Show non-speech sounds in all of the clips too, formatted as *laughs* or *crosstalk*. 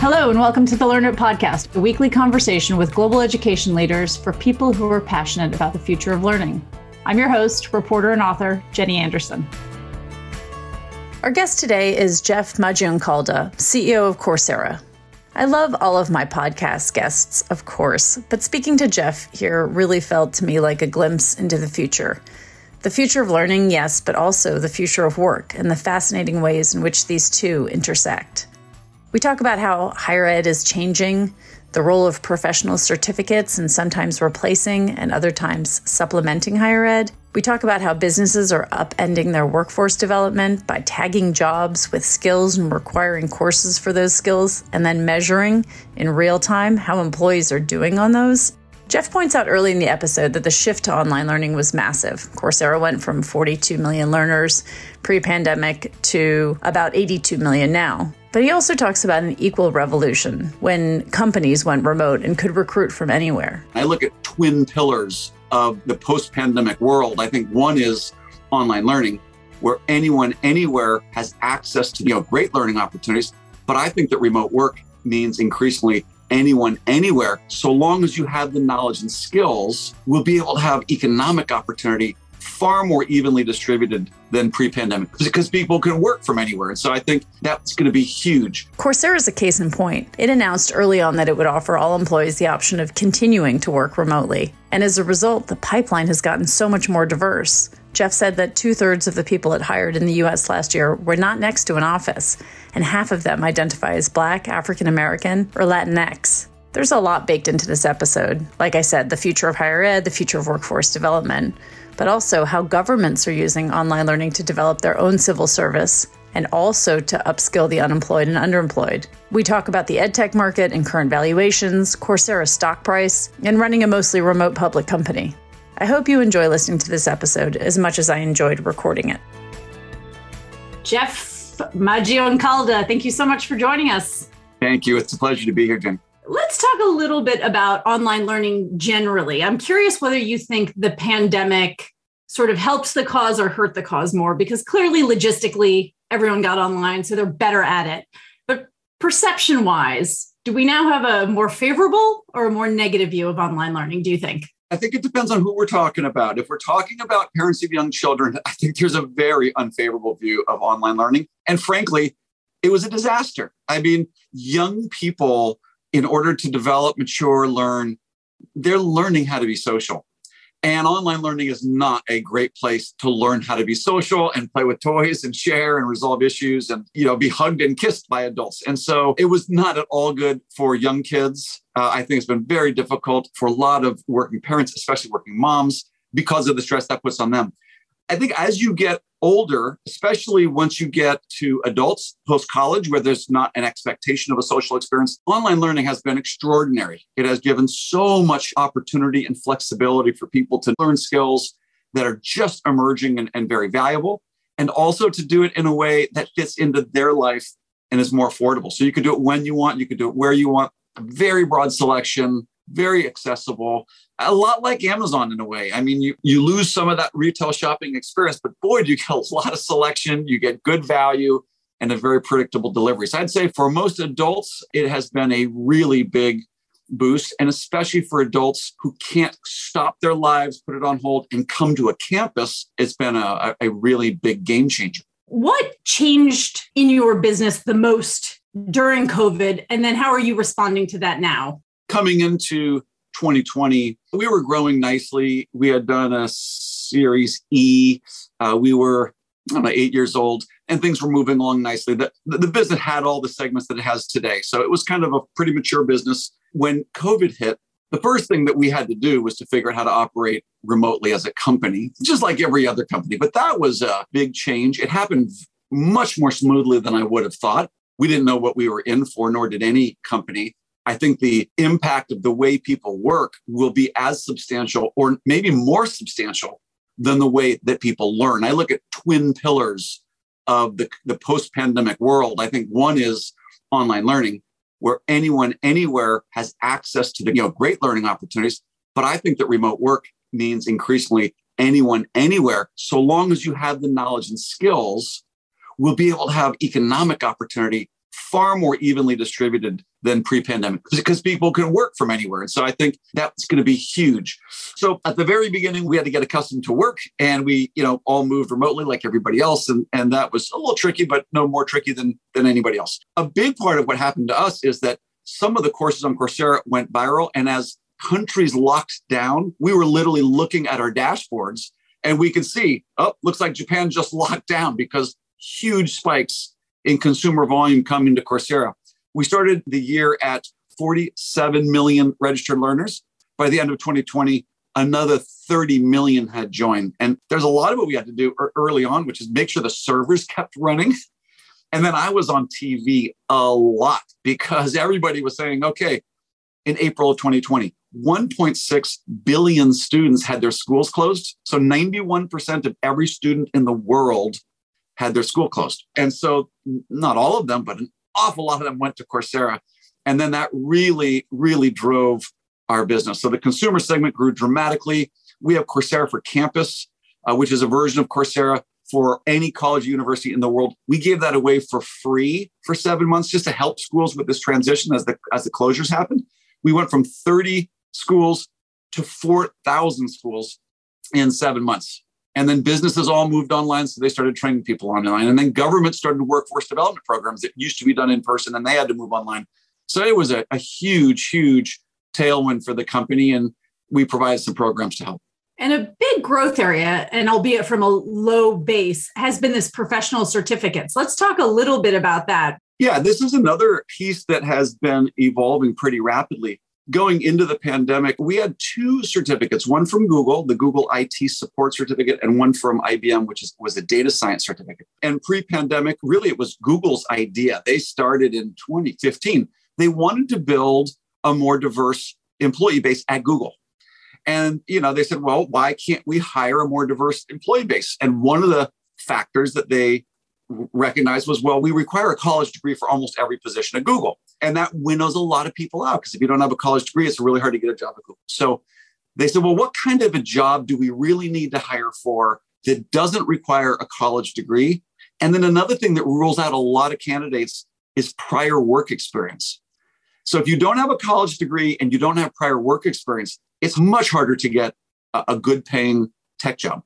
Hello, and welcome to the Learn It Podcast, a weekly conversation with global education leaders for people who are passionate about the future of learning. I'm your host, reporter, and author, Jenny Anderson. Our guest today is Jeff Maggioncalda, CEO of Coursera. I love all of my podcast guests, of course, but speaking to Jeff here really felt to me like a glimpse into the future. The future of learning, yes, but also the future of work and the fascinating ways in which these two intersect. We talk about how higher ed is changing, the role of professional certificates and sometimes replacing and other times supplementing higher ed. We talk about how businesses are upending their workforce development by tagging jobs with skills and requiring courses for those skills and then measuring in real time how employees are doing on those. Jeff points out early in the episode that the shift to online learning was massive. Coursera went from 42 million learners pre pandemic to about 82 million now. But he also talks about an equal revolution when companies went remote and could recruit from anywhere. I look at twin pillars of the post pandemic world. I think one is online learning, where anyone anywhere has access to you know great learning opportunities. But I think that remote work means increasingly anyone anywhere, so long as you have the knowledge and skills, will be able to have economic opportunity far more evenly distributed than pre-pandemic because people can work from anywhere. And so I think that's going to be huge. Coursera is a case in point. It announced early on that it would offer all employees the option of continuing to work remotely. And as a result, the pipeline has gotten so much more diverse. Jeff said that two thirds of the people it hired in the US last year were not next to an office, and half of them identify as Black, African American, or Latinx. There's a lot baked into this episode. Like I said, the future of higher ed, the future of workforce development, but also how governments are using online learning to develop their own civil service and also to upskill the unemployed and underemployed. We talk about the edtech market and current valuations, Coursera's stock price, and running a mostly remote public company. I hope you enjoy listening to this episode as much as I enjoyed recording it. Jeff Maggioncalda, thank you so much for joining us. Thank you. It's a pleasure to be here, Jen. Let's talk a little bit about online learning generally. I'm curious whether you think the pandemic sort of helps the cause or hurt the cause more, because clearly, logistically, everyone got online, so they're better at it. But perception wise, do we now have a more favorable or a more negative view of online learning, do you think? I think it depends on who we're talking about. If we're talking about parents of young children, *laughs* I think there's a very unfavorable view of online learning. And frankly, it was a disaster. I mean, young people, in order to develop, mature, learn, they're learning how to be social. And online learning is not a great place to learn how to be social and play with toys and share and resolve issues and you know be hugged and kissed by adults. And so it was not at all good for young kids. Uh, I think it's been very difficult for a lot of working parents, especially working moms, because of the stress that puts on them. I think as you get older, especially once you get to adults post college, where there's not an expectation of a social experience, online learning has been extraordinary. It has given so much opportunity and flexibility for people to learn skills that are just emerging and, and very valuable, and also to do it in a way that fits into their life and is more affordable. So you can do it when you want, you can do it where you want, a very broad selection, very accessible a lot like Amazon in a way. I mean, you, you lose some of that retail shopping experience, but boy, you get *laughs* a lot of selection, you get good value and a very predictable delivery. So I'd say for most adults, it has been a really big boost, and especially for adults who can't stop their lives, put it on hold, and come to a campus, it's been a, a really big game changer. What changed in your business the most during COVID? And then how are you responding to that now? Coming into 2020, we were growing nicely. We had done a Series E. Uh, we were know, eight years old, and things were moving along nicely. The, the business had all the segments that it has today. So it was kind of a pretty mature business. When COVID hit, the first thing that we had to do was to figure out how to operate remotely as a company, just like every other company. But that was a big change. It happened much more smoothly than I would have thought. We didn't know what we were in for, nor did any company. I think the impact of the way people work will be as substantial or maybe more substantial than the way that people learn. I look at twin pillars of the, the post pandemic world. I think one is online learning, where anyone anywhere has access to the you know, great learning opportunities. But I think that remote work means increasingly anyone anywhere, so long as you have the knowledge and skills, will be able to have economic opportunity far more evenly distributed than pre-pandemic because people can work from anywhere. And so I think that's going to be huge. So at the very beginning, we had to get accustomed to work and we, you know, all moved remotely like everybody else. And, and that was a little tricky, but no more tricky than, than anybody else. A big part of what happened to us is that some of the courses on Coursera went viral. And as countries locked down, we were literally looking at our dashboards and we could see, oh, looks like Japan just *laughs* locked down because huge spikes in consumer volume coming to Coursera. We started the year at 47 million registered learners. By the end of 2020, another 30 million had joined. And there's a lot of what we had to do early on, which is make sure the servers kept running. And then I was on TV a lot because everybody was saying, okay, in April of 2020, 1.6 billion students had their schools closed. So 91% of every student in the world had their school closed. And so, not all of them, but an awful lot of them went to Coursera. And then that really, really drove our business. So the consumer segment grew dramatically. We have Coursera for Campus, uh, which is a version of Coursera for any college or university in the world. We gave that away for free for seven months just to help schools with this transition as the as the closures happened. We went from 30 schools to 4,000 schools in seven months. And then businesses all moved online. So they started training people online. And then government started workforce development programs that used to be done in person and they had to move online. So it was a, a huge, huge tailwind for the company. And we provided some programs to help. And a big growth area, and albeit from a low base, has been this professional certificates. Let's talk a little bit about that. Yeah, this is another piece that has been evolving pretty rapidly going into the pandemic, we had two certificates, one from Google, the Google IT support certificate, and one from IBM, which is, was a data science certificate. And pre-pandemic, really it was Google's idea. They started in 2015. They wanted to build a more diverse employee base at Google. And you know, they said, well, why can't we hire a more diverse employee base? And one of the factors that they recognized was, well, we require a college degree for almost every position at Google. And that winnows a lot of people out because if you don't have a college degree, it's really hard to get a job at Google. So they said, well, what kind of a job do we really need to hire for that doesn't require a college degree? And then another thing that rules out a lot of candidates is prior work experience. So if you don't have a college degree and you don't have prior work experience, it's much harder to get a, good paying tech job.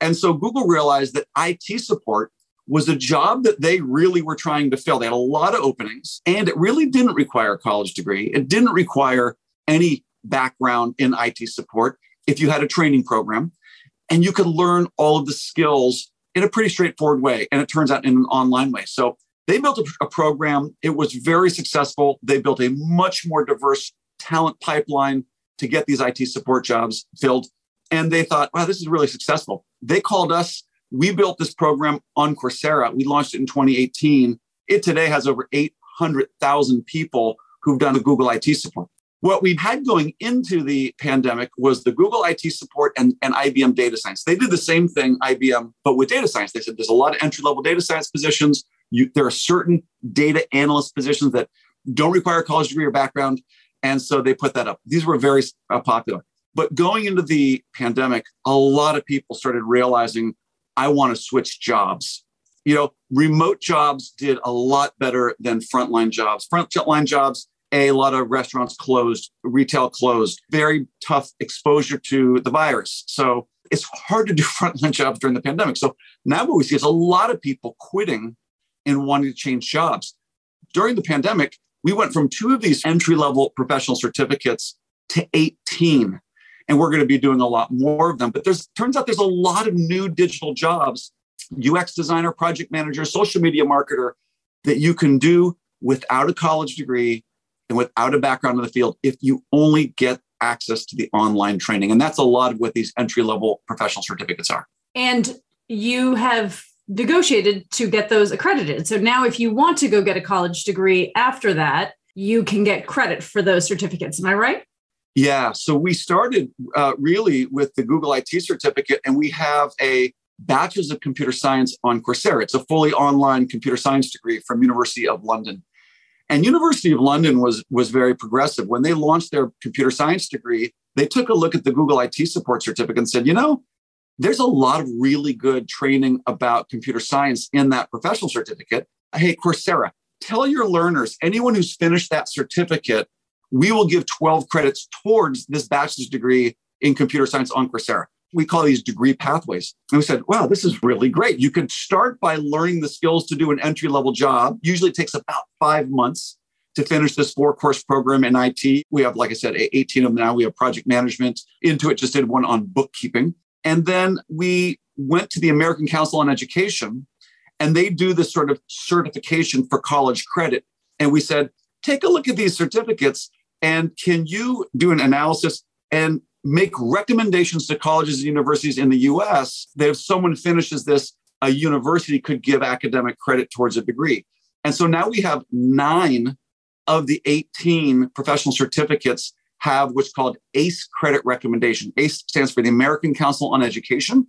And so Google realized that IT support was a job that they really were trying to fill. They had a lot of openings, and it really didn't require a college degree. It didn't require any background in IT support if you had a training program, and you could learn all of the skills in a pretty straightforward way. And it turns out in an online way. So they built a, a program. It was very successful. They built a much more diverse talent pipeline to get these IT support jobs filled. And they thought, wow, this is really successful. They called us we built this program on Coursera. We launched it in 2018. It today has over 800,000 people who've done the Google IT support. What we had going into the pandemic was the Google IT support and, and IBM data science. They did the same thing, IBM, but with data science. They said there's a lot of entry level data science positions. You, there are certain data analyst positions that don't require a college degree or background. And so they put that up. These were very uh, popular. But going into the pandemic, a lot of people started realizing I want to switch jobs. You know, remote jobs did a lot better than frontline jobs. Frontline jobs, a, a lot of restaurants closed, retail closed, very tough exposure to the virus. So it's hard to do *laughs* frontline jobs during the pandemic. So now what we see is a lot of people quitting and wanting to change jobs. During the pandemic, we went from two of these entry level professional certificates to 18 and we're going to be doing a lot more of them. But there's turns out there's a lot of new digital jobs, UX designer, project manager, social media marketer that you can do without a college degree and without a background in the field if you only get access to the online training. And that's a lot of what these entry level professional certificates are. And you have negotiated to get those accredited. So now, if you want to go get a college degree after that, you can get credit for those certificates. Am I right? Yeah. So we started uh, really with the Google IT certificate, and we have a Bachelor's of Computer Science on Coursera. It's a fully online computer science degree from University of London. And University of London was, was very progressive. When they launched their computer science degree, they took a look at the Google IT support certificate and said, you know, there's a lot of really good training about computer science in that professional certificate. Hey, Coursera, tell your learners, anyone who's finished that certificate, we will give 12 credits towards this bachelor's degree in computer science on Coursera. We call these degree pathways. And we said, wow, this is really great. You can start by learning the skills to do an entry level job. Usually it takes about five months to finish this four course program in IT. We have, like I said, 18 of them now. We have project management. Intuit just did one on bookkeeping. And then we went to the American Council on Education and they do this sort of certification for college credit. And we said, take a look at these certificates and can you do an analysis and make recommendations to colleges and universities in the US that if someone finishes this, a university could give academic credit towards a degree. And so now we have nine of the 18 professional certificates have what's called ACE credit recommendation. ACE stands for the American Council on Education.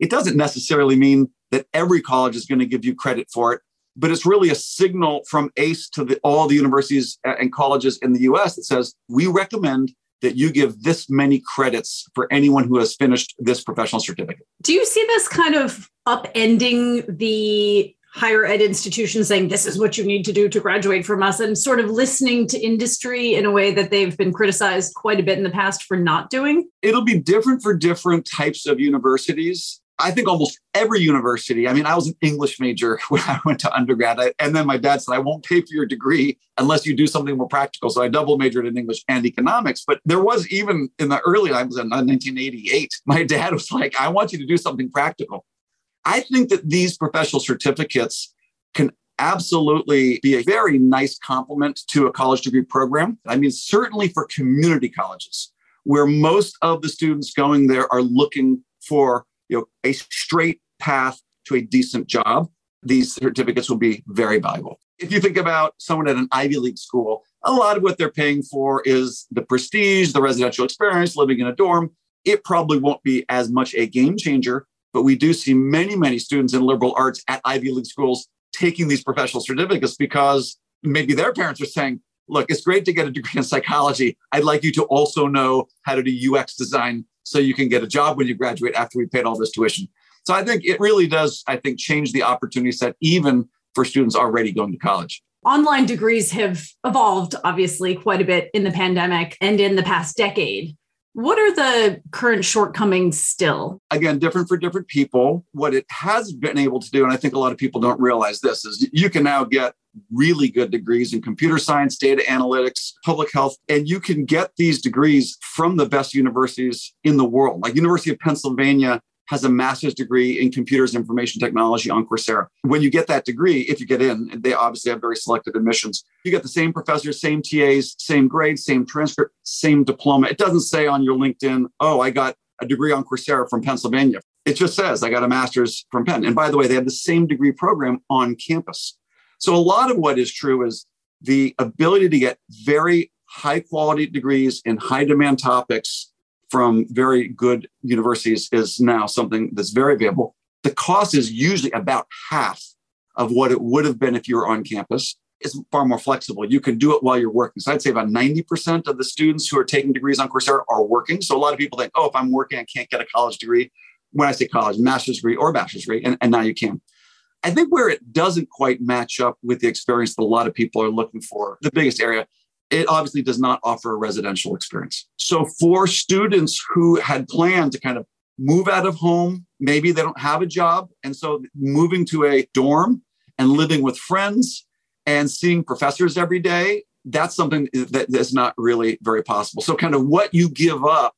It doesn't necessarily mean that every college is going to give you credit for it, but it's really a signal from ACE to the, all the universities and colleges in the US that says, we recommend that you give this many credits for anyone who has finished this professional certificate. Do you see this kind of upending the higher ed institutions saying this is what you need to do to graduate from us and sort of listening to industry in a way that they've been criticized quite a bit in the past for not doing? It'll be different for different types of universities. I think almost every university. I mean, I was an English major *laughs* when I went to undergrad. I, and then my dad said, I won't pay for your degree unless you do something more practical. So I double majored in English and economics. But there was even in the early times in 1988, my *laughs* dad was like, I want you to do something practical. I think that these professional certificates can absolutely be a very nice complement to a college degree program. I mean, certainly for community colleges, where most of the students going there are looking for you know, a straight path to a decent job, these certificates will be very valuable. If you think about someone at an Ivy League school, a lot of what they're paying for is the prestige, the residential experience, living in a dorm. It probably won't be as much a game changer but we do see many, many students in liberal arts at Ivy League schools taking these professional certificates because maybe their parents are saying, look, it's great to get a degree in psychology. I'd like you to also know how to do UX design so you can get a job when you graduate after we paid all this tuition. So I think it really does, I think, change the opportunity set even for students already going to college. Online degrees have evolved, obviously, quite a bit in the pandemic and in the past decade. What are the current shortcomings still? Again, different for different people. What it has been able to do, and I think a lot of people don't realize this, is you can now get really good degrees in computer science, data analytics, public health, and you can get these degrees from the best universities in the world. Like University of Pennsylvania has a master's degree in computers information technology on Coursera. When you get that degree, if you get in, they obviously have very selective admissions. You get the same professors, same TAs, same grades, same transcript, same diploma. It doesn't say on your LinkedIn, oh, I got a degree on Coursera from Pennsylvania. It just says I got a master's from Penn. And by the way, they have the same degree program on campus. So a lot of what is true is the ability to get very high quality degrees in high demand topics from very good universities is now something that's very available. The cost is usually about half of what it would have been if you were on campus. It's far more flexible. You can do it while you're working. So I'd say about 90% of the students who are taking degrees on Coursera are working. So a lot of people think, oh, if I'm working, I can't get a college degree. When I say college, master's degree or bachelor's degree, and, and now you can. I think where it doesn't quite match up with the experience that a lot of people are looking for, the biggest area it obviously does not offer a residential experience. So for students who had planned to kind of move out of home, maybe they don't have a job. And so moving to a dorm and living with friends and seeing professors every day, that's something that is not really very possible. So, kind of what you give up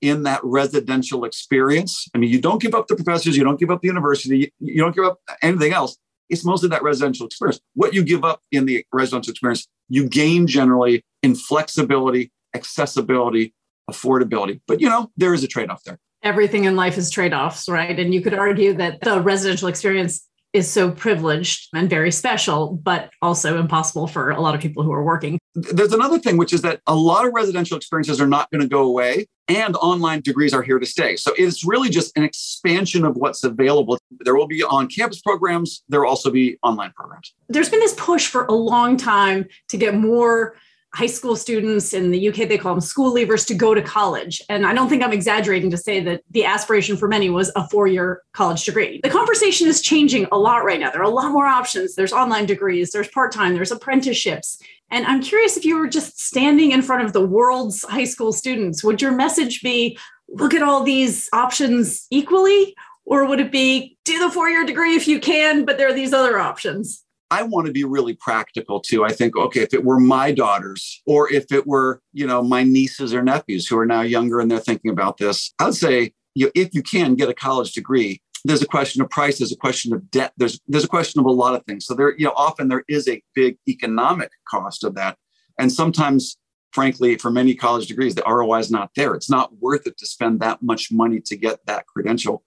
in that residential experience. I mean, you don't give up the professors, you don't give up the university, you don't give up anything else. It's mostly that residential experience. What you give up in the residential experience you gain generally in flexibility, accessibility, affordability. But you know, there is a trade-off there. Everything in life is trade-offs, right? And you could argue that the residential experience is so privileged and very special, but also impossible for a lot of people who are working. There's another thing, which is that a lot of residential experiences are not going to go away, and online degrees are here to stay. So it's really just an expansion of what's available. There will be on campus programs, there will also be online programs. There's been this push for a long time to get more high school students in the UK, they call them school leavers to go to college. And I don't think I'm exaggerating to say that the aspiration for many was a four year college degree. The conversation is changing a lot right now. There are a lot more options. There's online degrees, there's part time, there's apprenticeships. And I'm curious if you were just standing in front of the world's high school students, would your message be look at all these options equally? Or would it be do the four year degree if you can, but there are these other options? I want to be really practical too. I think, okay, if it were my daughters or if it were, you know, my nieces or nephews who are now younger and they're thinking about this, I would say, you know, if you can get a college degree, there's a question of price, there's a question of debt, there's there's a question of a lot of things. So there, you know, often there is a big economic cost of that. And sometimes, frankly, for many college degrees, the ROI is not there. It's not worth it to spend that much money to get that credential.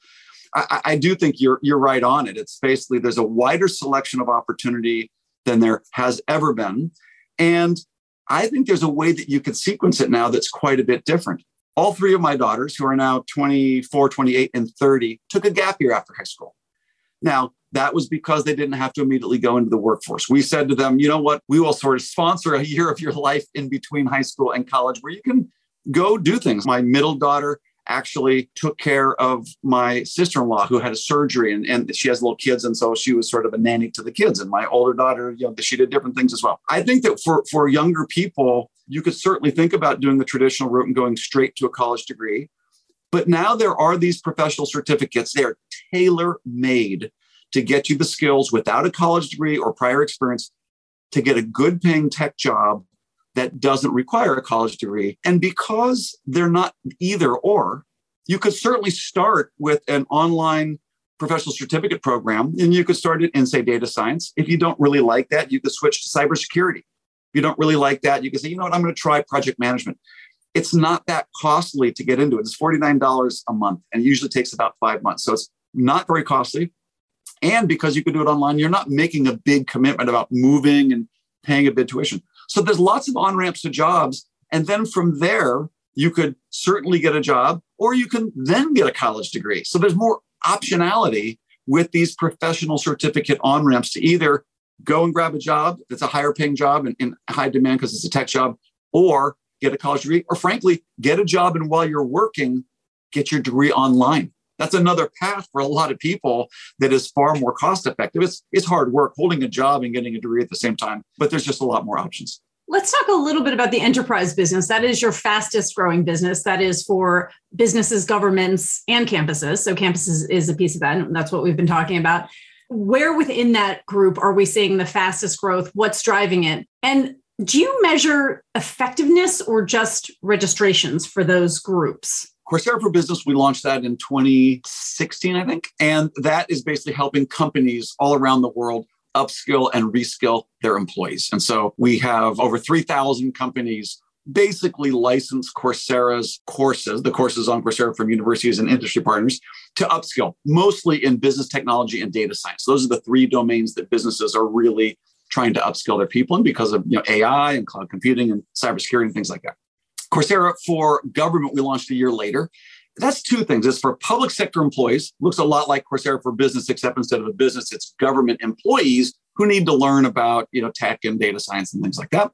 I, I do think you're you're right on it. It's basically there's a wider selection of opportunity than there has ever been, and I think there's a way that you could sequence it now that's quite a bit different. All three of my daughters, who are now 24, 28, and 30, took a gap year after high school. Now, that was because they didn't have to immediately go into the workforce. We said to them, you know what, we will sort of sponsor a year of your life in between high school and college where you can go do things. My middle daughter actually took care of my sister-in-law who had a surgery and, and she has little kids. And so she was sort of a nanny to the kids. And my older daughter you know she did different things as well. I think that for for younger people you could certainly think about doing the traditional route and going straight to a college degree. But now there are these professional certificates. They're tailor made to get you the skills without a college degree or prior experience to get a good paying tech job that doesn't require a college degree. And because they're not either or, you could certainly start with an online professional certificate program and you could start it in, say, data science. If you don't really like that, you could switch to cybersecurity. If you don't really like that, you could say, you know what, I'm going to try project management. It's not that costly to get into it. It's $49 a month and it usually takes about five months. So it's not very costly. And because you can do it online, you're not making a big commitment about moving and paying a big tuition. So there's lots of on ramps to jobs. And then from there, you could certainly get a job or you can then get a college degree. So there's more optionality with these professional certificate on ramps to either go and grab a job that's a higher paying job and in high demand because it's a tech job or get a college degree or frankly get a job and while you're working get your degree online that's another path for a lot of people that is far more cost effective. It's, it's hard work holding a job and getting a degree at the same time, but there's just a lot more options. Let's talk a little bit about the enterprise business. That is your fastest growing business. That is for businesses, governments, and campuses. So, campuses is a piece of that. And that's what we've been talking about. Where within that group are we seeing the fastest growth? What's driving it? And do you measure effectiveness or just registrations for those groups? Coursera for Business, we launched that in 2016, I think. And that is basically helping companies all around the world upskill and reskill their employees. And so we have over 3,000 companies basically license Coursera's courses, the courses on Coursera from universities and industry partners, to upskill, mostly in business technology and data science. Those are the three domains that businesses are really trying to upskill their people in because of you know AI and cloud computing and cybersecurity and things like that. Coursera for government, we launched a year later. That's two things. It's for public sector employees, looks a lot like Coursera for business, except instead of a business, it's government employees who need to learn about you know tech and data science and things like that.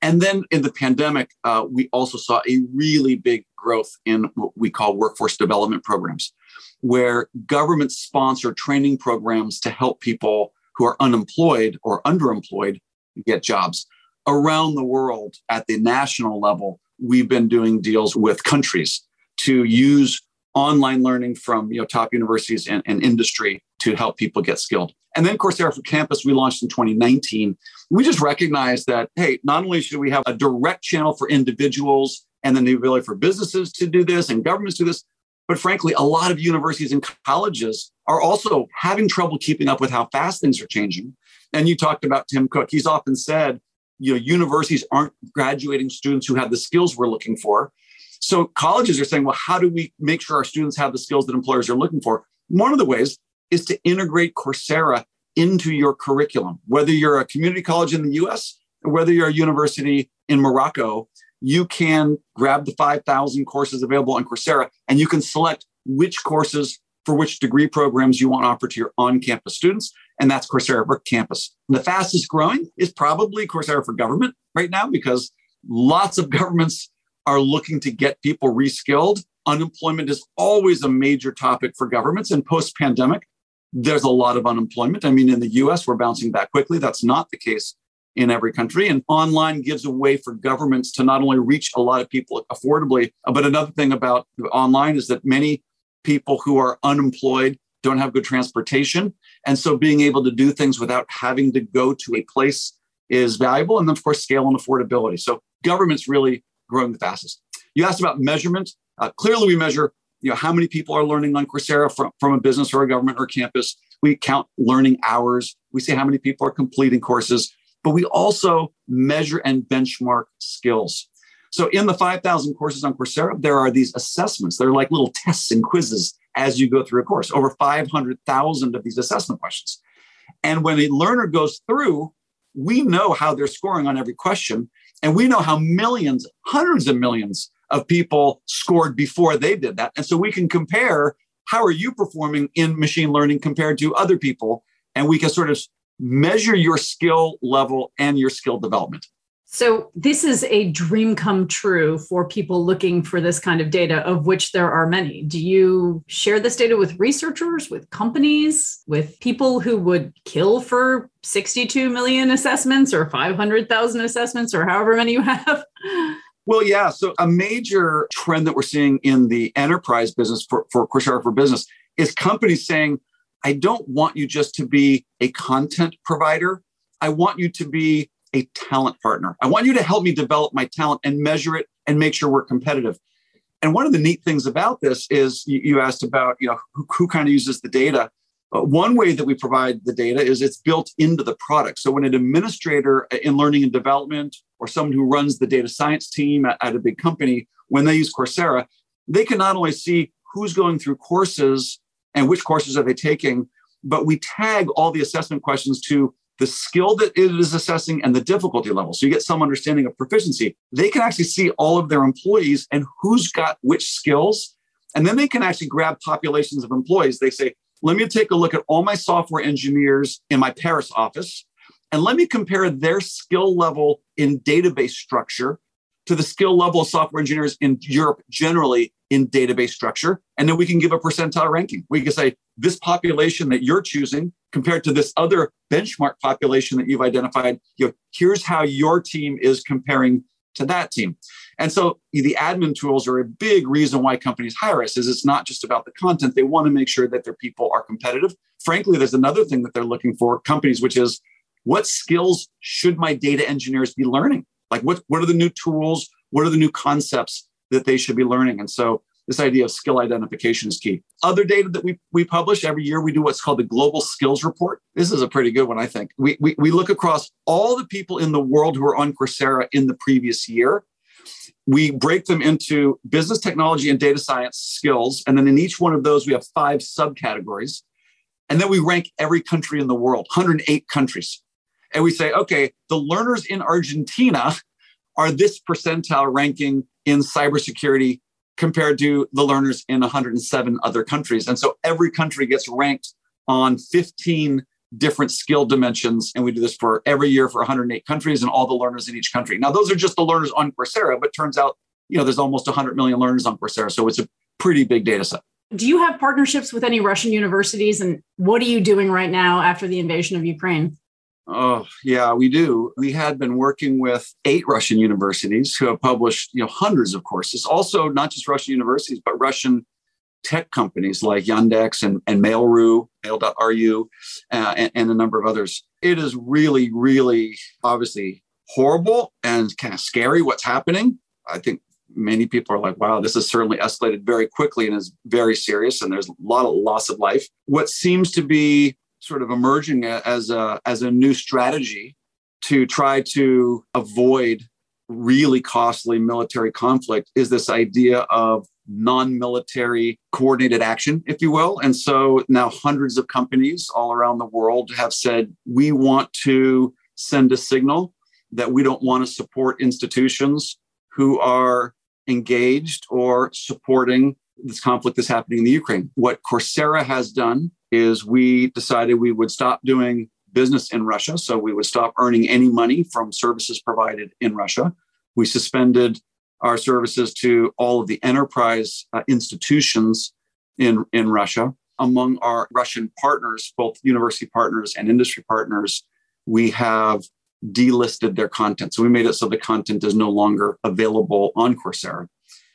And then in the pandemic, uh, we also saw a really big growth in what we call workforce development programs, where government sponsor training programs to help people who are unemployed or underemployed get jobs around the world at the national level we've been doing deals with countries to use online learning from you know, top universities and, and industry to help people get skilled. And then Coursera for Campus, we launched in 2019. We just recognized that, hey, not only should we have a direct channel for individuals and then the ability for businesses to do this and governments to do this, but frankly, a lot of universities and colleges are also having trouble keeping up with how fast things are changing. And you talked about Tim Cook. He's often said you know universities aren't graduating students who have the skills we're looking for. So colleges are saying well how do we make sure our students have the skills that employers are looking for? One of the ways is to integrate coursera into your curriculum. Whether you're a community college in the us or whether you're a university in morocco you can grab the 5000 courses available on coursera and you can select which courses for which degree programs you want to offer to your on campus students. And that's Coursera for Campus. The fastest growing is probably Coursera for Government right now because lots of *laughs* governments are looking to get people reskilled. Unemployment is always a major topic for governments. And post pandemic, there's a lot of unemployment. I mean, in the US, we're bouncing back quickly. That's not the case in every country. And online gives a way for governments to not only reach a lot of people affordably, but another thing about online is that many people who are unemployed don't have good transportation. And so being able to do things without having to go to a place is valuable. And then, of course, scale and affordability. So government's really growing the fastest. You asked about measurement. Uh, clearly, we measure you know, how many people are learning on Coursera from, from a business or a government or campus. We count learning hours. We see how many people are completing courses, but we also measure and benchmark skills. So in the 5,000 courses on Coursera, there are these assessments. They're like little tests and quizzes as you go through a course, over 500,000 of these assessment questions. And when a learner goes through, we know how they're scoring on every question. And we know how millions, hundreds of millions of people scored before they did that. And so we can compare how are you performing in machine learning compared to other people? And we can sort of measure your skill level and your skill development. So, this is a dream come true for people looking for this kind of data, of which there are many. Do you share this data with researchers, with companies, with people who would kill for 62 million assessments or 500,000 assessments or however many you have? Well, yeah. So, a major trend that we're seeing in the enterprise business for, for for Business is companies saying, I don't want you just to be a content provider. I want you to be a talent partner. I want you to help me develop my talent and measure it and make sure we're competitive. And one of the neat things about this is you, you asked about, you know, who, who kind of uses the data. Uh, one way that we provide the data is it's built into the product. So when an administrator in learning and development or someone who runs the data science team at, at a big company, when they use Coursera, they can not only see who's going through courses and which courses are they taking, but we tag all the assessment questions to the skill that it is assessing and the difficulty level. So you get some understanding of proficiency. They can actually see all of their employees and who's got which skills. And then they can actually grab populations of employees. They say, let me take a look at all my software engineers in my Paris office and let me compare their skill level in database structure to the skill level of software engineers in Europe generally in database structure. And then we can give a percentile ranking. We can say this population that you're choosing compared to this other benchmark population that you've identified, you know, here's how your team is comparing to that team. And so the admin tools are a big reason why companies hire us is it's not just about the content. They want to make sure that their people are competitive. Frankly, there's another thing that they're looking for companies, which is what skills should my data engineers be learning? Like what, what are the new tools? What are the new concepts that they should be learning? And so this idea of skill identification is key. Other data that we, we publish every year, we do what's called the Global Skills Report. This is a pretty good one, I think. We, we, we look across all the people in the world who are on Coursera in the previous year. We break them into business technology and data science skills. And then in each one of those, we have five subcategories. And then we rank every country in the world, 108 countries. And we say, okay, the learners in Argentina are this percentile ranking in cybersecurity compared to the learners in 107 other countries. And so every country gets ranked on 15 different skill dimensions. And we do this for every year for 108 countries and all the learners in each country. Now, those are just the learners on Coursera, but turns out, you know, there's almost 100 million learners on Coursera. So it's a pretty big data set. Do you have partnerships with any Russian universities? And what are you doing right now after the invasion of Ukraine? Oh, yeah, we do. We had been working with eight Russian universities who have published, you know, hundreds of courses. Also, not just Russian universities, but Russian tech companies like Yandex and, and Mail.ru, Mail.ru, uh, and, and a number of others. It is really, really obviously horrible and kind of scary what's happening. I think many people are like, wow, this has certainly escalated very quickly and is very serious, and there's a lot of loss of life. What seems to be sort of emerging as a as a new strategy to try to avoid really costly military conflict is this idea of non-military coordinated action if you will and so now hundreds of companies all around the world have said we want to send a signal that we don't want to support institutions who are engaged or supporting this conflict that's happening in the Ukraine. What Coursera has done is we decided we would stop doing business in Russia. So we would stop earning any money from services provided in Russia. We suspended our services to all of the enterprise uh, institutions in, in Russia. Among our Russian partners, both university partners and industry partners, we have delisted their content. So we made it so the content is no longer available on Coursera.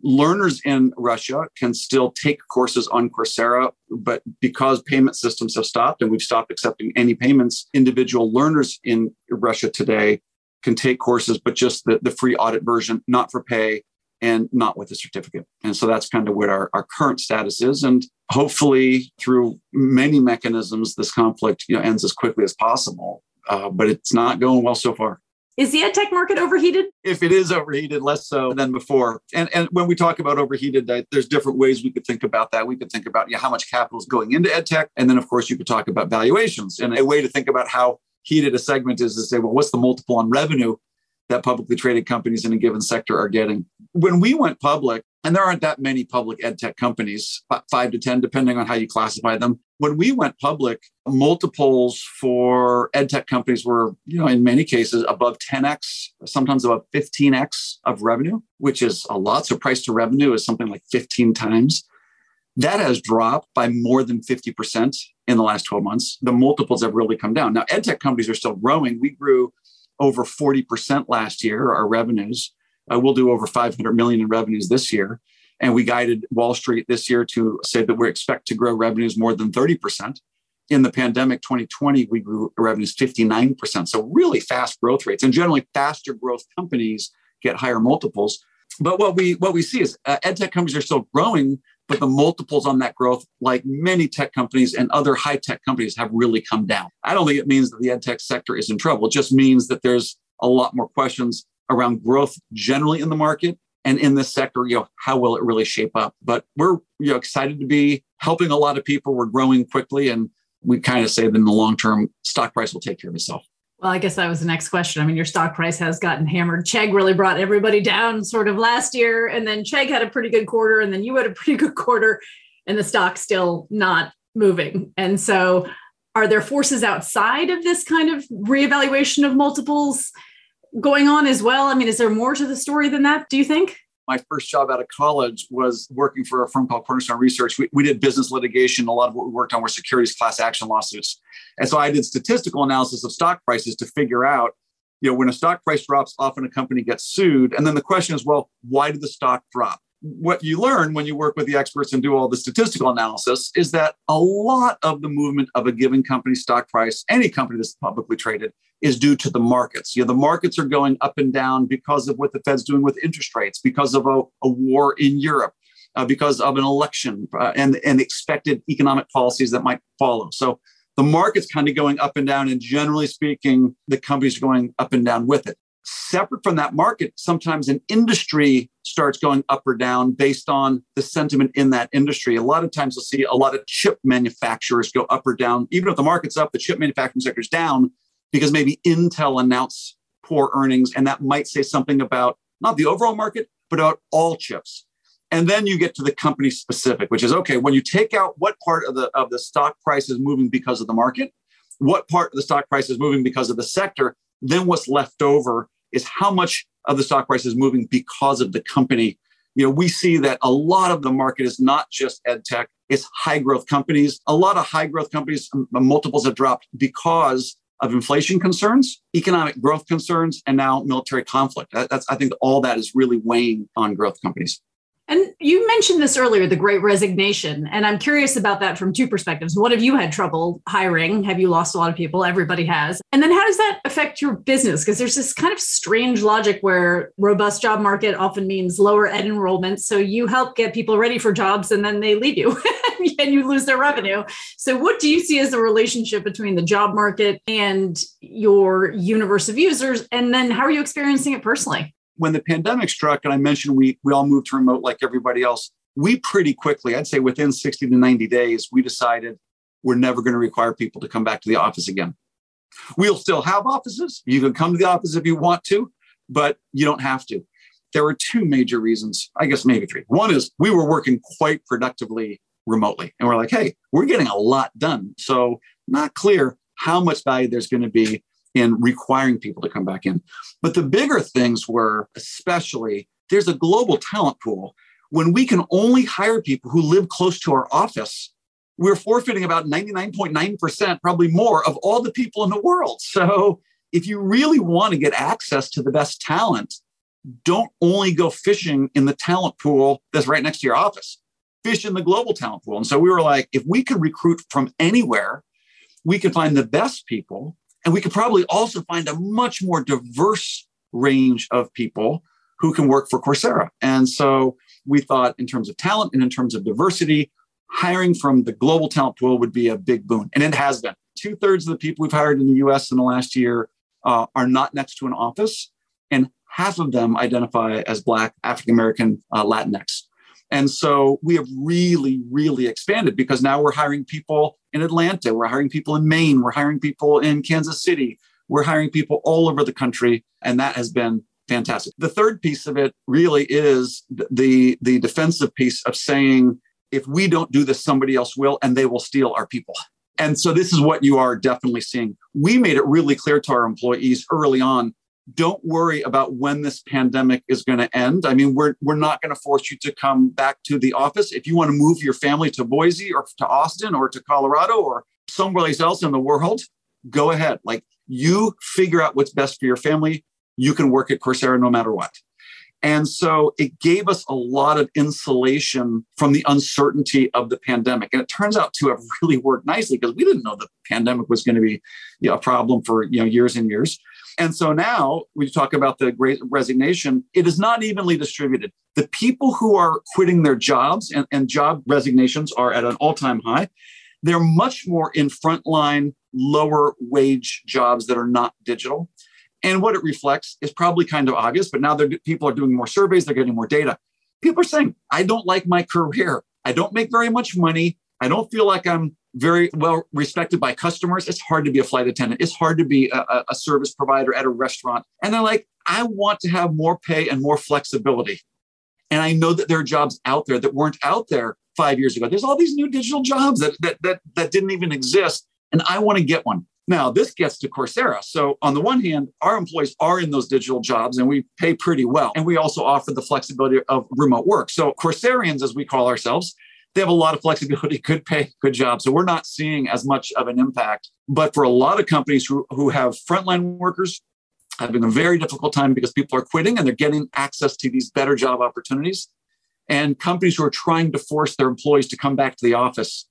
Learners in Russia can still take courses on Coursera, but because payment systems have stopped and we've stopped accepting any payments, individual learners in Russia today can take courses, but just the, the free audit version, not for pay and not with a certificate. And so that's kind of what our, our current status is. And hopefully, through many mechanisms, this conflict you know, ends as quickly as possible. Uh, but it's not going well so far. Is the edtech market overheated? If it is overheated, less so than before. And and when we talk about overheated, there's different ways we could think about that. We could think about you know, how much capital is going into edtech, and then of course you could talk about valuations. And a way to think about how heated a segment is to say, well, what's the multiple on revenue that publicly traded companies in a given sector are getting? When we went public, and there aren't that many public ed tech companies, five to 10, depending on how you classify them. When we went public, multiples for ed tech companies were, you know, in many cases above 10x, sometimes above 15x of revenue, which is a lot. So price to revenue is something like 15 times. That has dropped by more than 50% in the last 12 months. The multiples have really come down. Now, ed tech companies are still growing. We grew over 40% last year, our revenues. Uh, we'll do over 500 million in revenues this year. And we guided Wall Street this year to say that we expect to grow revenues more than 30%. In the pandemic 2020, we grew revenues 59%. So really fast growth rates. And generally faster growth companies get higher multiples. But what we what we see is uh, ed tech companies are still growing, but the multiples on that growth, like many tech companies and other high tech companies, have really come down. I don't think it means that the ed tech sector is in trouble. It just means that there's a lot more questions around growth generally in the market and in this sector you know how will it really shape up but we're you know excited to be helping a lot of people we're growing quickly and we kind of say that in the long term stock price will take care of itself well, I guess that was the next question. I mean, your stock price has gotten hammered. Chegg really brought everybody down sort of last year. And then Chegg had a pretty good quarter. And then you had a pretty good quarter, and the stock's still not moving. And so, are there forces outside of this kind of reevaluation of multiples going on as well? I mean, is there more to the story than that, do you think? My first job out of college was working for a firm called Cornerstone Research. We, we did business litigation. A lot of what we worked on were securities class action lawsuits. And so I did statistical analysis of stock prices to figure out, you know, when a stock price drops, often a company gets sued. And then the question is, well, why did the stock drop? what you learn when you work with the experts and do all the statistical analysis is that a lot of the movement of a given company's stock price, any company that's publicly traded, is due to the markets. You know, the markets are going up and down because of what the Fed's doing with interest rates, because of a, a war in Europe, uh, because of an election, uh, and, and expected economic policies that might follow. So the market's kind of going up and down, and generally speaking, the companies are going up and down with it separate from that market, sometimes an industry starts going up or down based on the sentiment in that industry. A lot of times you'll see a lot of chip manufacturers go up or down. Even if the market's up, the chip manufacturing sector is down because maybe Intel announced poor earnings. And that might say something about not the overall market, but about all chips. And then you get to the company specific, which is okay, when you take out what part of the of the stock price is moving because of the market, what part of the stock price is moving because of the sector, then what's left over is how much of the stock price is moving because of the company. You know, we see that a lot of the market is not just ed tech, it's high growth companies. A lot of high growth companies, multiples have dropped because of inflation concerns, economic growth concerns, and now military conflict. That's, I think all that is really weighing on growth companies. And you mentioned this earlier, the great resignation. And I'm curious about that from two perspectives. What have you had trouble hiring? Have you lost a lot of people? Everybody has. And then how does that affect your business? Because there's this kind of strange logic where robust job market often means lower ed enrollment. So you help get people ready for jobs and then they leave you *laughs* and you lose their revenue. So what do you see as the relationship between the job market and your universe of users? And then how are you experiencing it personally? When the pandemic struck, and I mentioned we we all moved to remote like everybody else, we pretty quickly, I'd say within 60 to 90 days, we decided we're never going to require people to come back to the office again. We'll still have offices. You can come to the office if you want to, but you don't have to. there were two major reasons, I guess maybe three. One is we were working quite productively remotely. And we're like, hey, we're getting a lot done. So, not clear how much value there's going to be in requiring people to come back in. But the bigger things were, especially, there's a global talent pool. When we can only hire people who live close to our office, we're forfeiting about 99.9%, probably more, of all the people in the world. So, if you really want to get access to the best talent, don't only go fishing in the talent pool that's right next to your office. Fish in the global talent pool. And so we were like, if we could recruit from anywhere, we could find the best people, and we could probably also find a much more diverse range of people who can work for Coursera. And so we thought, in terms of talent and in terms of diversity, hiring from the global talent pool would be a big boon. And it has been. Two thirds of the people we've hired in the US in the last year uh, are not next to an office. And half of them identify as Black, African American, uh, Latinx. And so we have really, really expanded because now we're hiring people in Atlanta, we're hiring people in Maine, we're hiring people in Kansas City, we're hiring people all over the country. And that has been fantastic. The third piece of it really is the, the defensive piece of saying, if we don't do this, somebody else will, and they will steal our people. And so this is what you are definitely seeing. We made it really clear to our employees early on don't worry about when this pandemic is going to end. I mean, we're we're not going to force you to come back to the office. If you want to move your family to Boise or to Austin or to Colorado or somewhere else in the world, go ahead. Like you figure out what's best for your family. You can work at Coursera no matter what. And so it gave us a lot of insulation from the uncertainty of the pandemic. And it turns out to have *laughs* really worked nicely because we didn't know the pandemic was going to be you know, a problem for you know, years and years. And so now we talk about the great resignation, it is not evenly distributed. The people who are quitting their jobs and, and job resignations are at an all time high. They're much more in frontline, lower wage jobs that are not digital. And what it reflects is probably kind of obvious, but now people are doing more surveys, they're getting more data. People are saying, I don't like my career. I don't make very much money. I don't feel like I'm very well respected by customers. It's hard to be a flight attendant. It's hard to be a, a, service provider at a restaurant. And they're like, I want to have more pay and more flexibility. And I know that there are jobs out there that weren't out there five years ago. There's all these new digital jobs that that that, that didn't even exist. And I want to get one. Now, this gets to Coursera. So, on the one hand, our employees are in those digital jobs and we pay pretty well. And we also offer the flexibility of remote work. So, Courserians, as we call ourselves, they have a lot of flexibility, *laughs* good pay, good job. So we're not seeing as much of an impact. But for a lot of companies who, who have frontline workers, having a very difficult time because people are quitting and they're getting access to these better job opportunities. And companies who are trying to force their employees to come back to the office,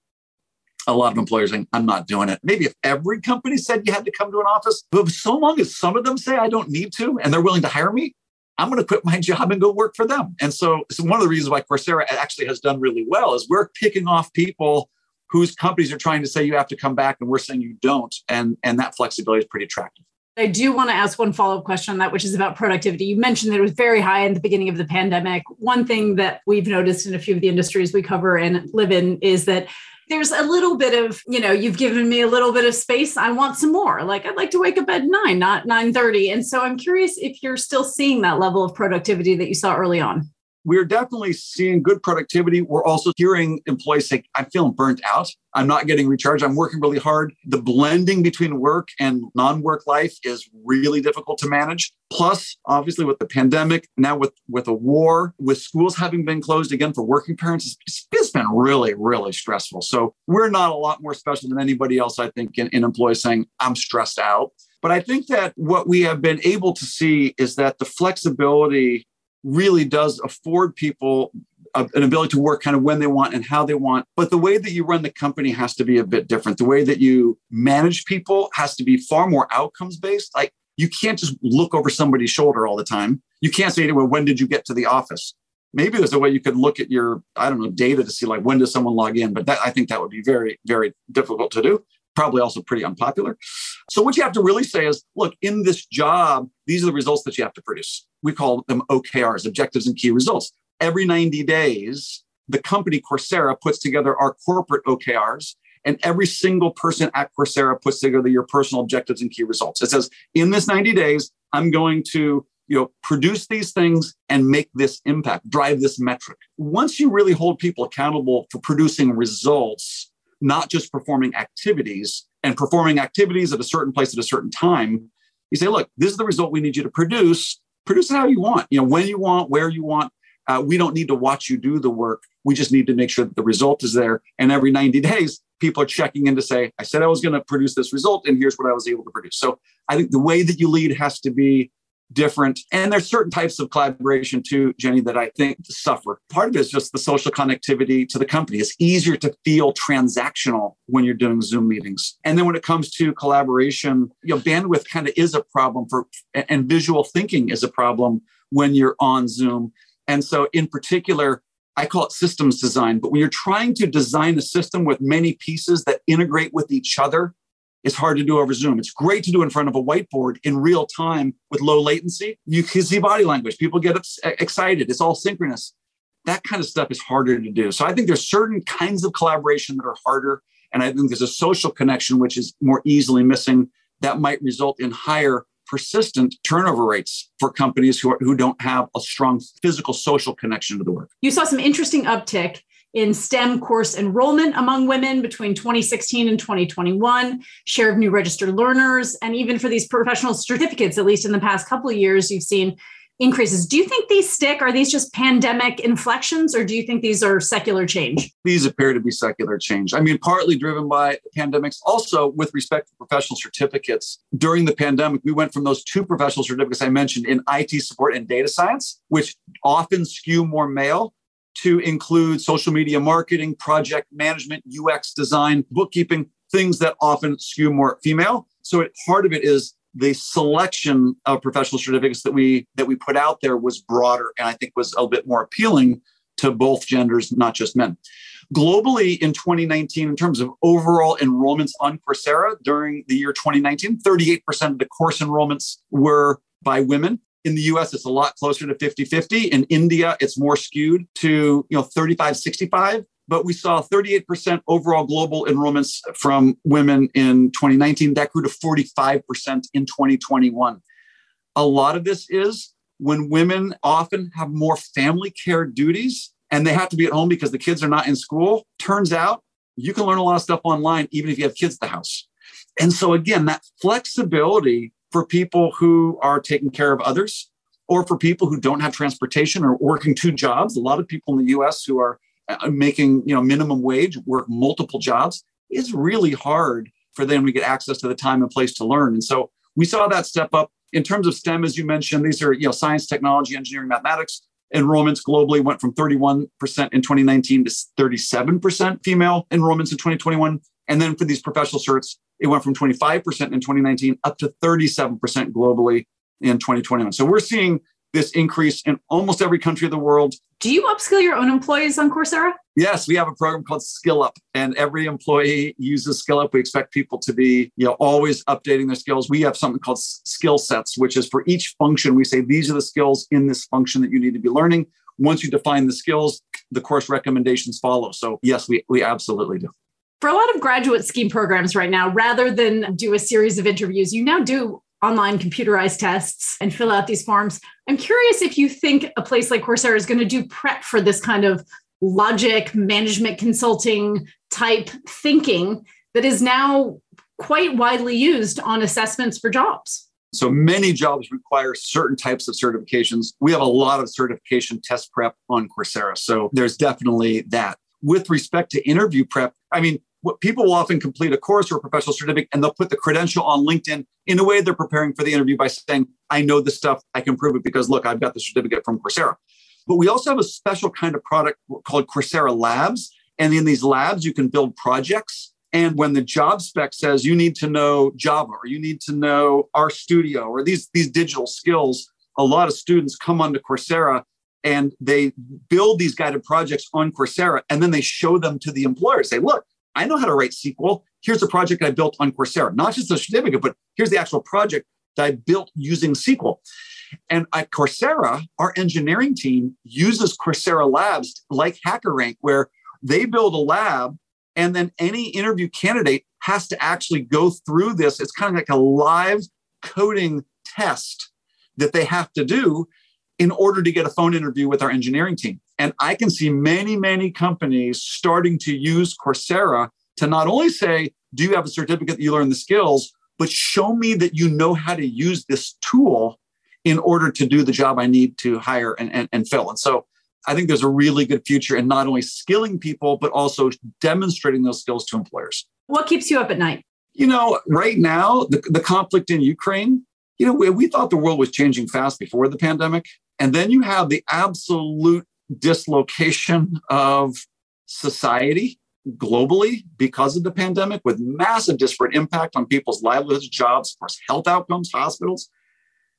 a lot of employers saying, I'm not doing it. Maybe if every company said you had to come to an office, but so long as some of them say I don't need to and they're willing to hire me, I'm going to quit my *laughs* job and go work for them. And so, so one of the reasons why Coursera actually has done really well is we're picking off people whose companies are trying to say you have to come back and we're saying you don't. And, and that flexibility is pretty attractive. I do want to ask one follow up question on that, which is about productivity. You mentioned that it was very high in the beginning of the pandemic. One thing that we've noticed in a few of the industries we cover and live in is that there's a little bit of you know you've given me a little bit of space. I want some more. Like i'd like to wake up at 9 not 9.30 and so i'm curious if you're still seeing that level of productivity that you saw early on we're definitely seeing good productivity. We're also hearing employees say, I'm feeling burnt out. I'm not getting recharged. I'm working really hard. The blending between work and non work life is really difficult to manage. Plus, obviously, with the pandemic, now with, with a war, with schools having been closed again for working parents, it's, it's been really, really stressful. So we're not a lot more special than anybody else, I think, in, in employees saying, I'm stressed out. But I think that what we have been able to see is that the flexibility really does afford people an ability to work kind of when they want and how they want. But the way that you run the company has to be a bit different. The way that you manage people has to be far more outcomes based. Like you can't just look over somebody's shoulder all the time. You can't say them, when did you get to the office? Maybe there's a way you could look at your, I don't know, data to see like when does someone log in, but that I think that would be very, very difficult to do probably also pretty unpopular. So, what you have to really say is look, in this job, these are the results that you have to produce. We call them OKRs, objectives and key results. Every 90 days, the company Coursera puts together our corporate OKRs, and every single person at Coursera puts together your personal objectives and key results. It says, in this 90 days, I'm going to you know, produce these things and make this impact, drive this metric. Once you really hold people accountable for producing results, not just performing activities and performing activities at a certain place at a certain time, you say, look, this is the result we need you to produce. Produce it how you want, you know, when you want, where you want. Uh, we don't need to watch you do the work. We just need to make sure that the result is there. And every 90 days, people are checking in to say, I said I was going to produce this result, and here's what I was able to produce. So I think the way that you lead has to be different. And there's certain types of collaboration too, Jenny, that I think suffer. Part of it is just the social connectivity to the company. It's easier to feel transactional when you're doing Zoom meetings. And then when it comes to collaboration, you know, bandwidth kind of is a problem for, and visual thinking is a problem when you're on Zoom. And so in particular, I call it systems design, but when you're trying to design a system with many pieces that integrate with each other, it's hard to do over Zoom. It's great to do in front of a whiteboard in real time with low latency. You can see body language. People get excited. It's all synchronous. That kind of stuff is harder to do. So I think there's certain kinds of collaboration that are harder. And I think there's a social connection which is more easily missing that might result in higher persistent turnover rates for companies who, are, who don't have a strong physical social connection to the work. You saw some interesting uptick in STEM course enrollment among women between 2016 and 2021, share of new registered learners, and even for these professional certificates, at least in the past couple of years, you've seen increases. Do you think these stick? Are these just pandemic inflections, or do you think these are secular change? These appear to be secular change. I mean, partly driven by pandemics. Also, with respect to professional certificates, during the pandemic, we went from those two professional certificates I mentioned in IT support and data science, which often skew more male, to include social media marketing, project management, UX design, bookkeeping, things that often skew more female. So part of it is the selection of professional certificates that we that we put out there was broader and I think was a bit more appealing to both genders, not just men. Globally in 2019, in terms of overall enrollments on Coursera during the year 2019, 38% of the course enrollments were by women. In the US, it's a lot closer to 50 50. In India, it's more skewed to you know 35 65. But we saw 38% overall global enrollments from women in 2019. That grew to 45% in 2021. A lot of this is when women often have more family care duties and they have to be at home because the kids are not in school. Turns out you can learn a lot of stuff online, even if you have kids at the house. And so, again, that flexibility for people who are taking care of others or for people who don't have transportation or working two jobs. A lot of people in the US who are uh, making you know minimum wage work multiple jobs. Is really hard for them to get access to the time and place to learn. And so we saw that step up. In terms of stem as you mentioned these are you know science technology engineering mathematics. Enrollments globally went from 31% in 2019 to 37% female enrollments in 2021 and then for these professional certs it went from 25% in 2019 up to 37% globally in 2021. So we're seeing this increase in almost every country of the world. Do you upskill your own employees on Coursera? Yes, we have a program called Skill Up, and every employee uses Skill Up. We expect people to be, you know, always updating their skills. We have something called skill sets, which is for each function, we say these are the skills in this function that you need to be learning. Once you define the skills, the course recommendations follow. So yes, we, we absolutely do for a lot of graduate scheme programs right now, rather than do a series of interviews, you now do online computerized tests and fill out these forms. I'm curious if you think a place like Coursera is going to do prep for this kind of logic, management consulting type thinking that is now quite widely used on assessments for jobs. So many jobs require certain types of certifications. We have a lot of certification test prep on Coursera. So there's definitely that. With respect to interview prep, I mean, what people will often complete a course or a professional certificate and they'll put the credential on LinkedIn in a way they're preparing for the interview by saying, I know this stuff, I can prove it because look, I've got the certificate from Coursera. But we also have a special kind of product called Coursera Labs. And in these labs, you can build projects. And when the job spec says you need to know Java or you need to know RStudio or these, these digital skills, a lot of students come onto Coursera and they build these guided projects on Coursera and then they show them to the employer. Say, look, I know how to write SQL. Here's a project I built on Coursera, not just a certificate, but here's the actual project that I built using SQL. And at Coursera, our engineering team uses Coursera Labs like HackerRank, where they build a lab and then any interview candidate has to actually go through this. It's kind of like a live coding test that they have to do in order to get a phone interview with our engineering team. And I can see many, many companies starting to use Coursera to not only say, Do you have a certificate that you learn the skills, but show me that you know how to use this tool in order to do the job I need to hire and, and, and fill. And so I think there's a really good future in not only skilling people, but also demonstrating those skills to employers. What keeps you up at night? You know, right now, the, the conflict in Ukraine, you know, we, we thought the world was changing fast before the pandemic. And then you have the absolute dislocation of society globally because of the pandemic with massive disparate impact on people's livelihoods, jobs, of course, health outcomes, hospitals.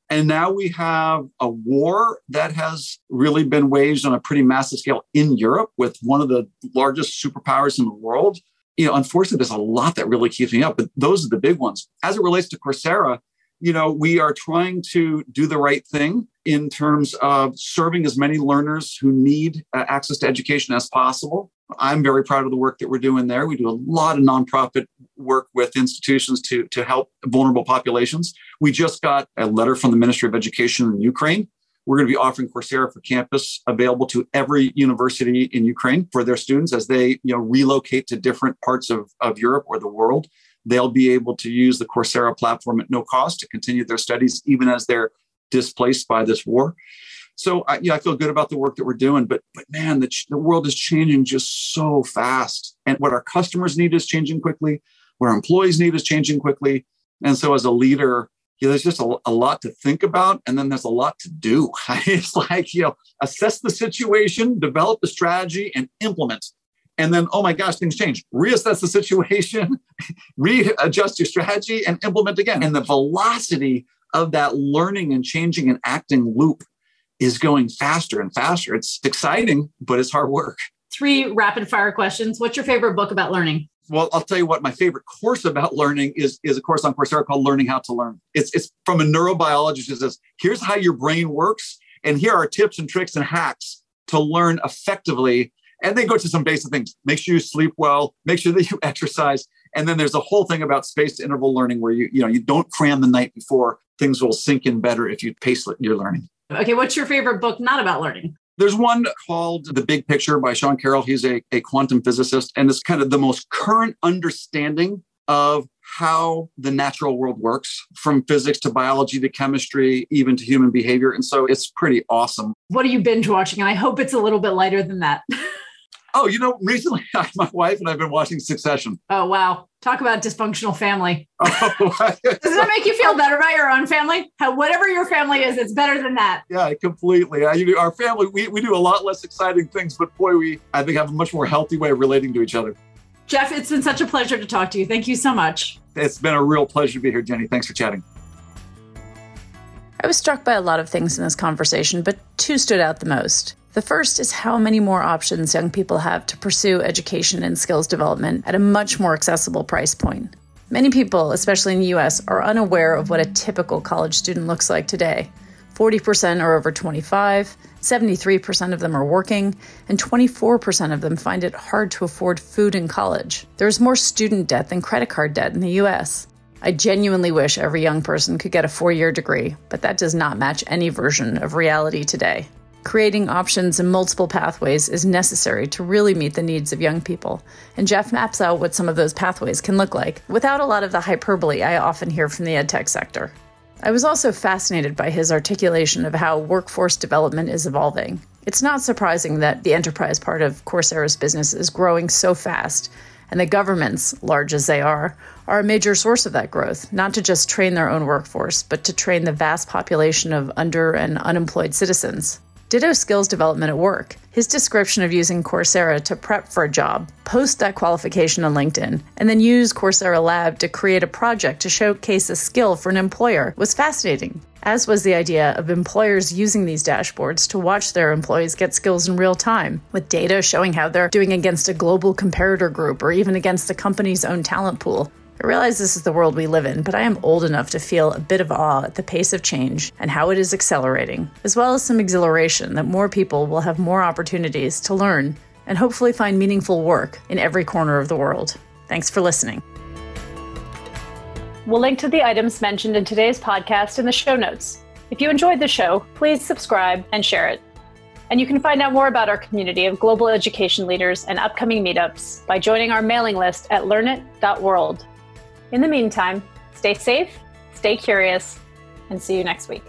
And now we have a war that has really been waged on a pretty massive scale in Europe with one of the largest superpowers in the world. You know, unfortunately, there's a lot that really keeps me up, but those are the big ones. As it relates to Coursera, you know, we are trying to do the right thing in terms of serving as many learners who need uh, access to education as possible. I'm very proud of the work that we're doing there. We do a lot of nonprofit work with institutions to, to help vulnerable populations. We just got a letter from the Ministry of Education in Ukraine. We're going to be offering Coursera for Campus available to every university in Ukraine for their students as they you know, relocate to different parts of, of Europe or the world they'll be able to use the Coursera platform at no cost to continue their studies, even as they're displaced by this war. So I, I feel good about the work that we're doing, but but man, the, the world is changing just so fast, and what our customers need is changing quickly. What our employees need is changing quickly, and so as a leader, you know, there's just a, a lot to think about, and then there's a lot to do. *laughs* it's like you know, assess the situation, develop the strategy, and implement and then oh my gosh things change reassess the situation *laughs* readjust your strategy and implement again and the velocity of that learning and changing and acting loop is going faster and faster. It's exciting but it's hard work. Three rapid fire questions. What's your favorite book about learning? Well i'll tell you what my favorite course about learning is is a course on coursera called learning how to learn. It's it's from a neurobiologist who says here's how your brain works and here are tips and tricks and hacks to learn effectively. And they go to some basic things. Make sure you sleep well, make sure that you *laughs* exercise. And then there's a whole thing about spaced interval learning where you, you know, you don't cram the night before. Things will sink in better if you pace your learning. Okay, what's your favorite book not about learning? There's one called The Big Picture by Sean Carroll. He's a, a quantum physicist, and it's kind of the most current understanding of how the natural world works from physics to biology to chemistry, even to human behavior. And so it's pretty awesome. What are you binge watching? And I hope it's a little bit lighter than that. *laughs* Oh, you know, recently *laughs* my wife and I've been watching Succession. Oh, wow. Talk about dysfunctional family. *laughs* Oh, Does that make you feel better about your own family? How, whatever your family is, it's better than that. Yeah, completely. I, you know, our family, we, we do a lot less exciting things, but boy, we, I think, have a much more healthy way of relating to each other. Jeff, it's been such a pleasure to talk to you. Thank you so much. It's been a real pleasure to be here, Jenny. Thanks for chatting. I was struck by a lot of things in this conversation, but two stood out the most. The first is how many more options young people have to pursue education and skills development at a much more accessible price point. Many people, especially in the US, are unaware of what a typical college student looks like today. 40% are over 25, 73% of them are working, and 24% of them find it hard to afford food in college. There's more student debt than credit card debt in the US. I genuinely wish every young person could get a four year degree, but that does not match any version of reality today. Creating options and multiple pathways is necessary to really meet the needs of young people, and Jeff maps out what some of those pathways can look like without a lot of the hyperbole I often hear from the edtech sector. I was also fascinated by his articulation of how workforce development is evolving. It's not surprising that the enterprise part of Coursera's business is growing so fast, and the governments, large as they are, are a major source of that growth, not to just train their own workforce, but to train the vast population of under and unemployed citizens. Ditto skills development at work. His description of using Coursera to prep for a job, post that qualification on LinkedIn, and then use Coursera Lab to create a project to showcase a skill for an employer was fascinating, as was the idea of employers using these dashboards to watch their employees get skills in real time, with data showing how they're doing against a global comparator group or even against the company's own talent pool. I realize this is the world we live in, but I am old enough to feel a bit of awe at the pace of change and how it is accelerating, as well as some exhilaration that more people will have more opportunities to learn and hopefully find meaningful work in every corner of the world. Thanks for listening. We'll link to the items mentioned in today's podcast in the show notes. If you enjoyed the show, please subscribe and share it. And you can find out more about our community of global education leaders and upcoming meetups by joining our mailing list at learnit.world. In the meantime, stay safe, stay curious, and see you next week.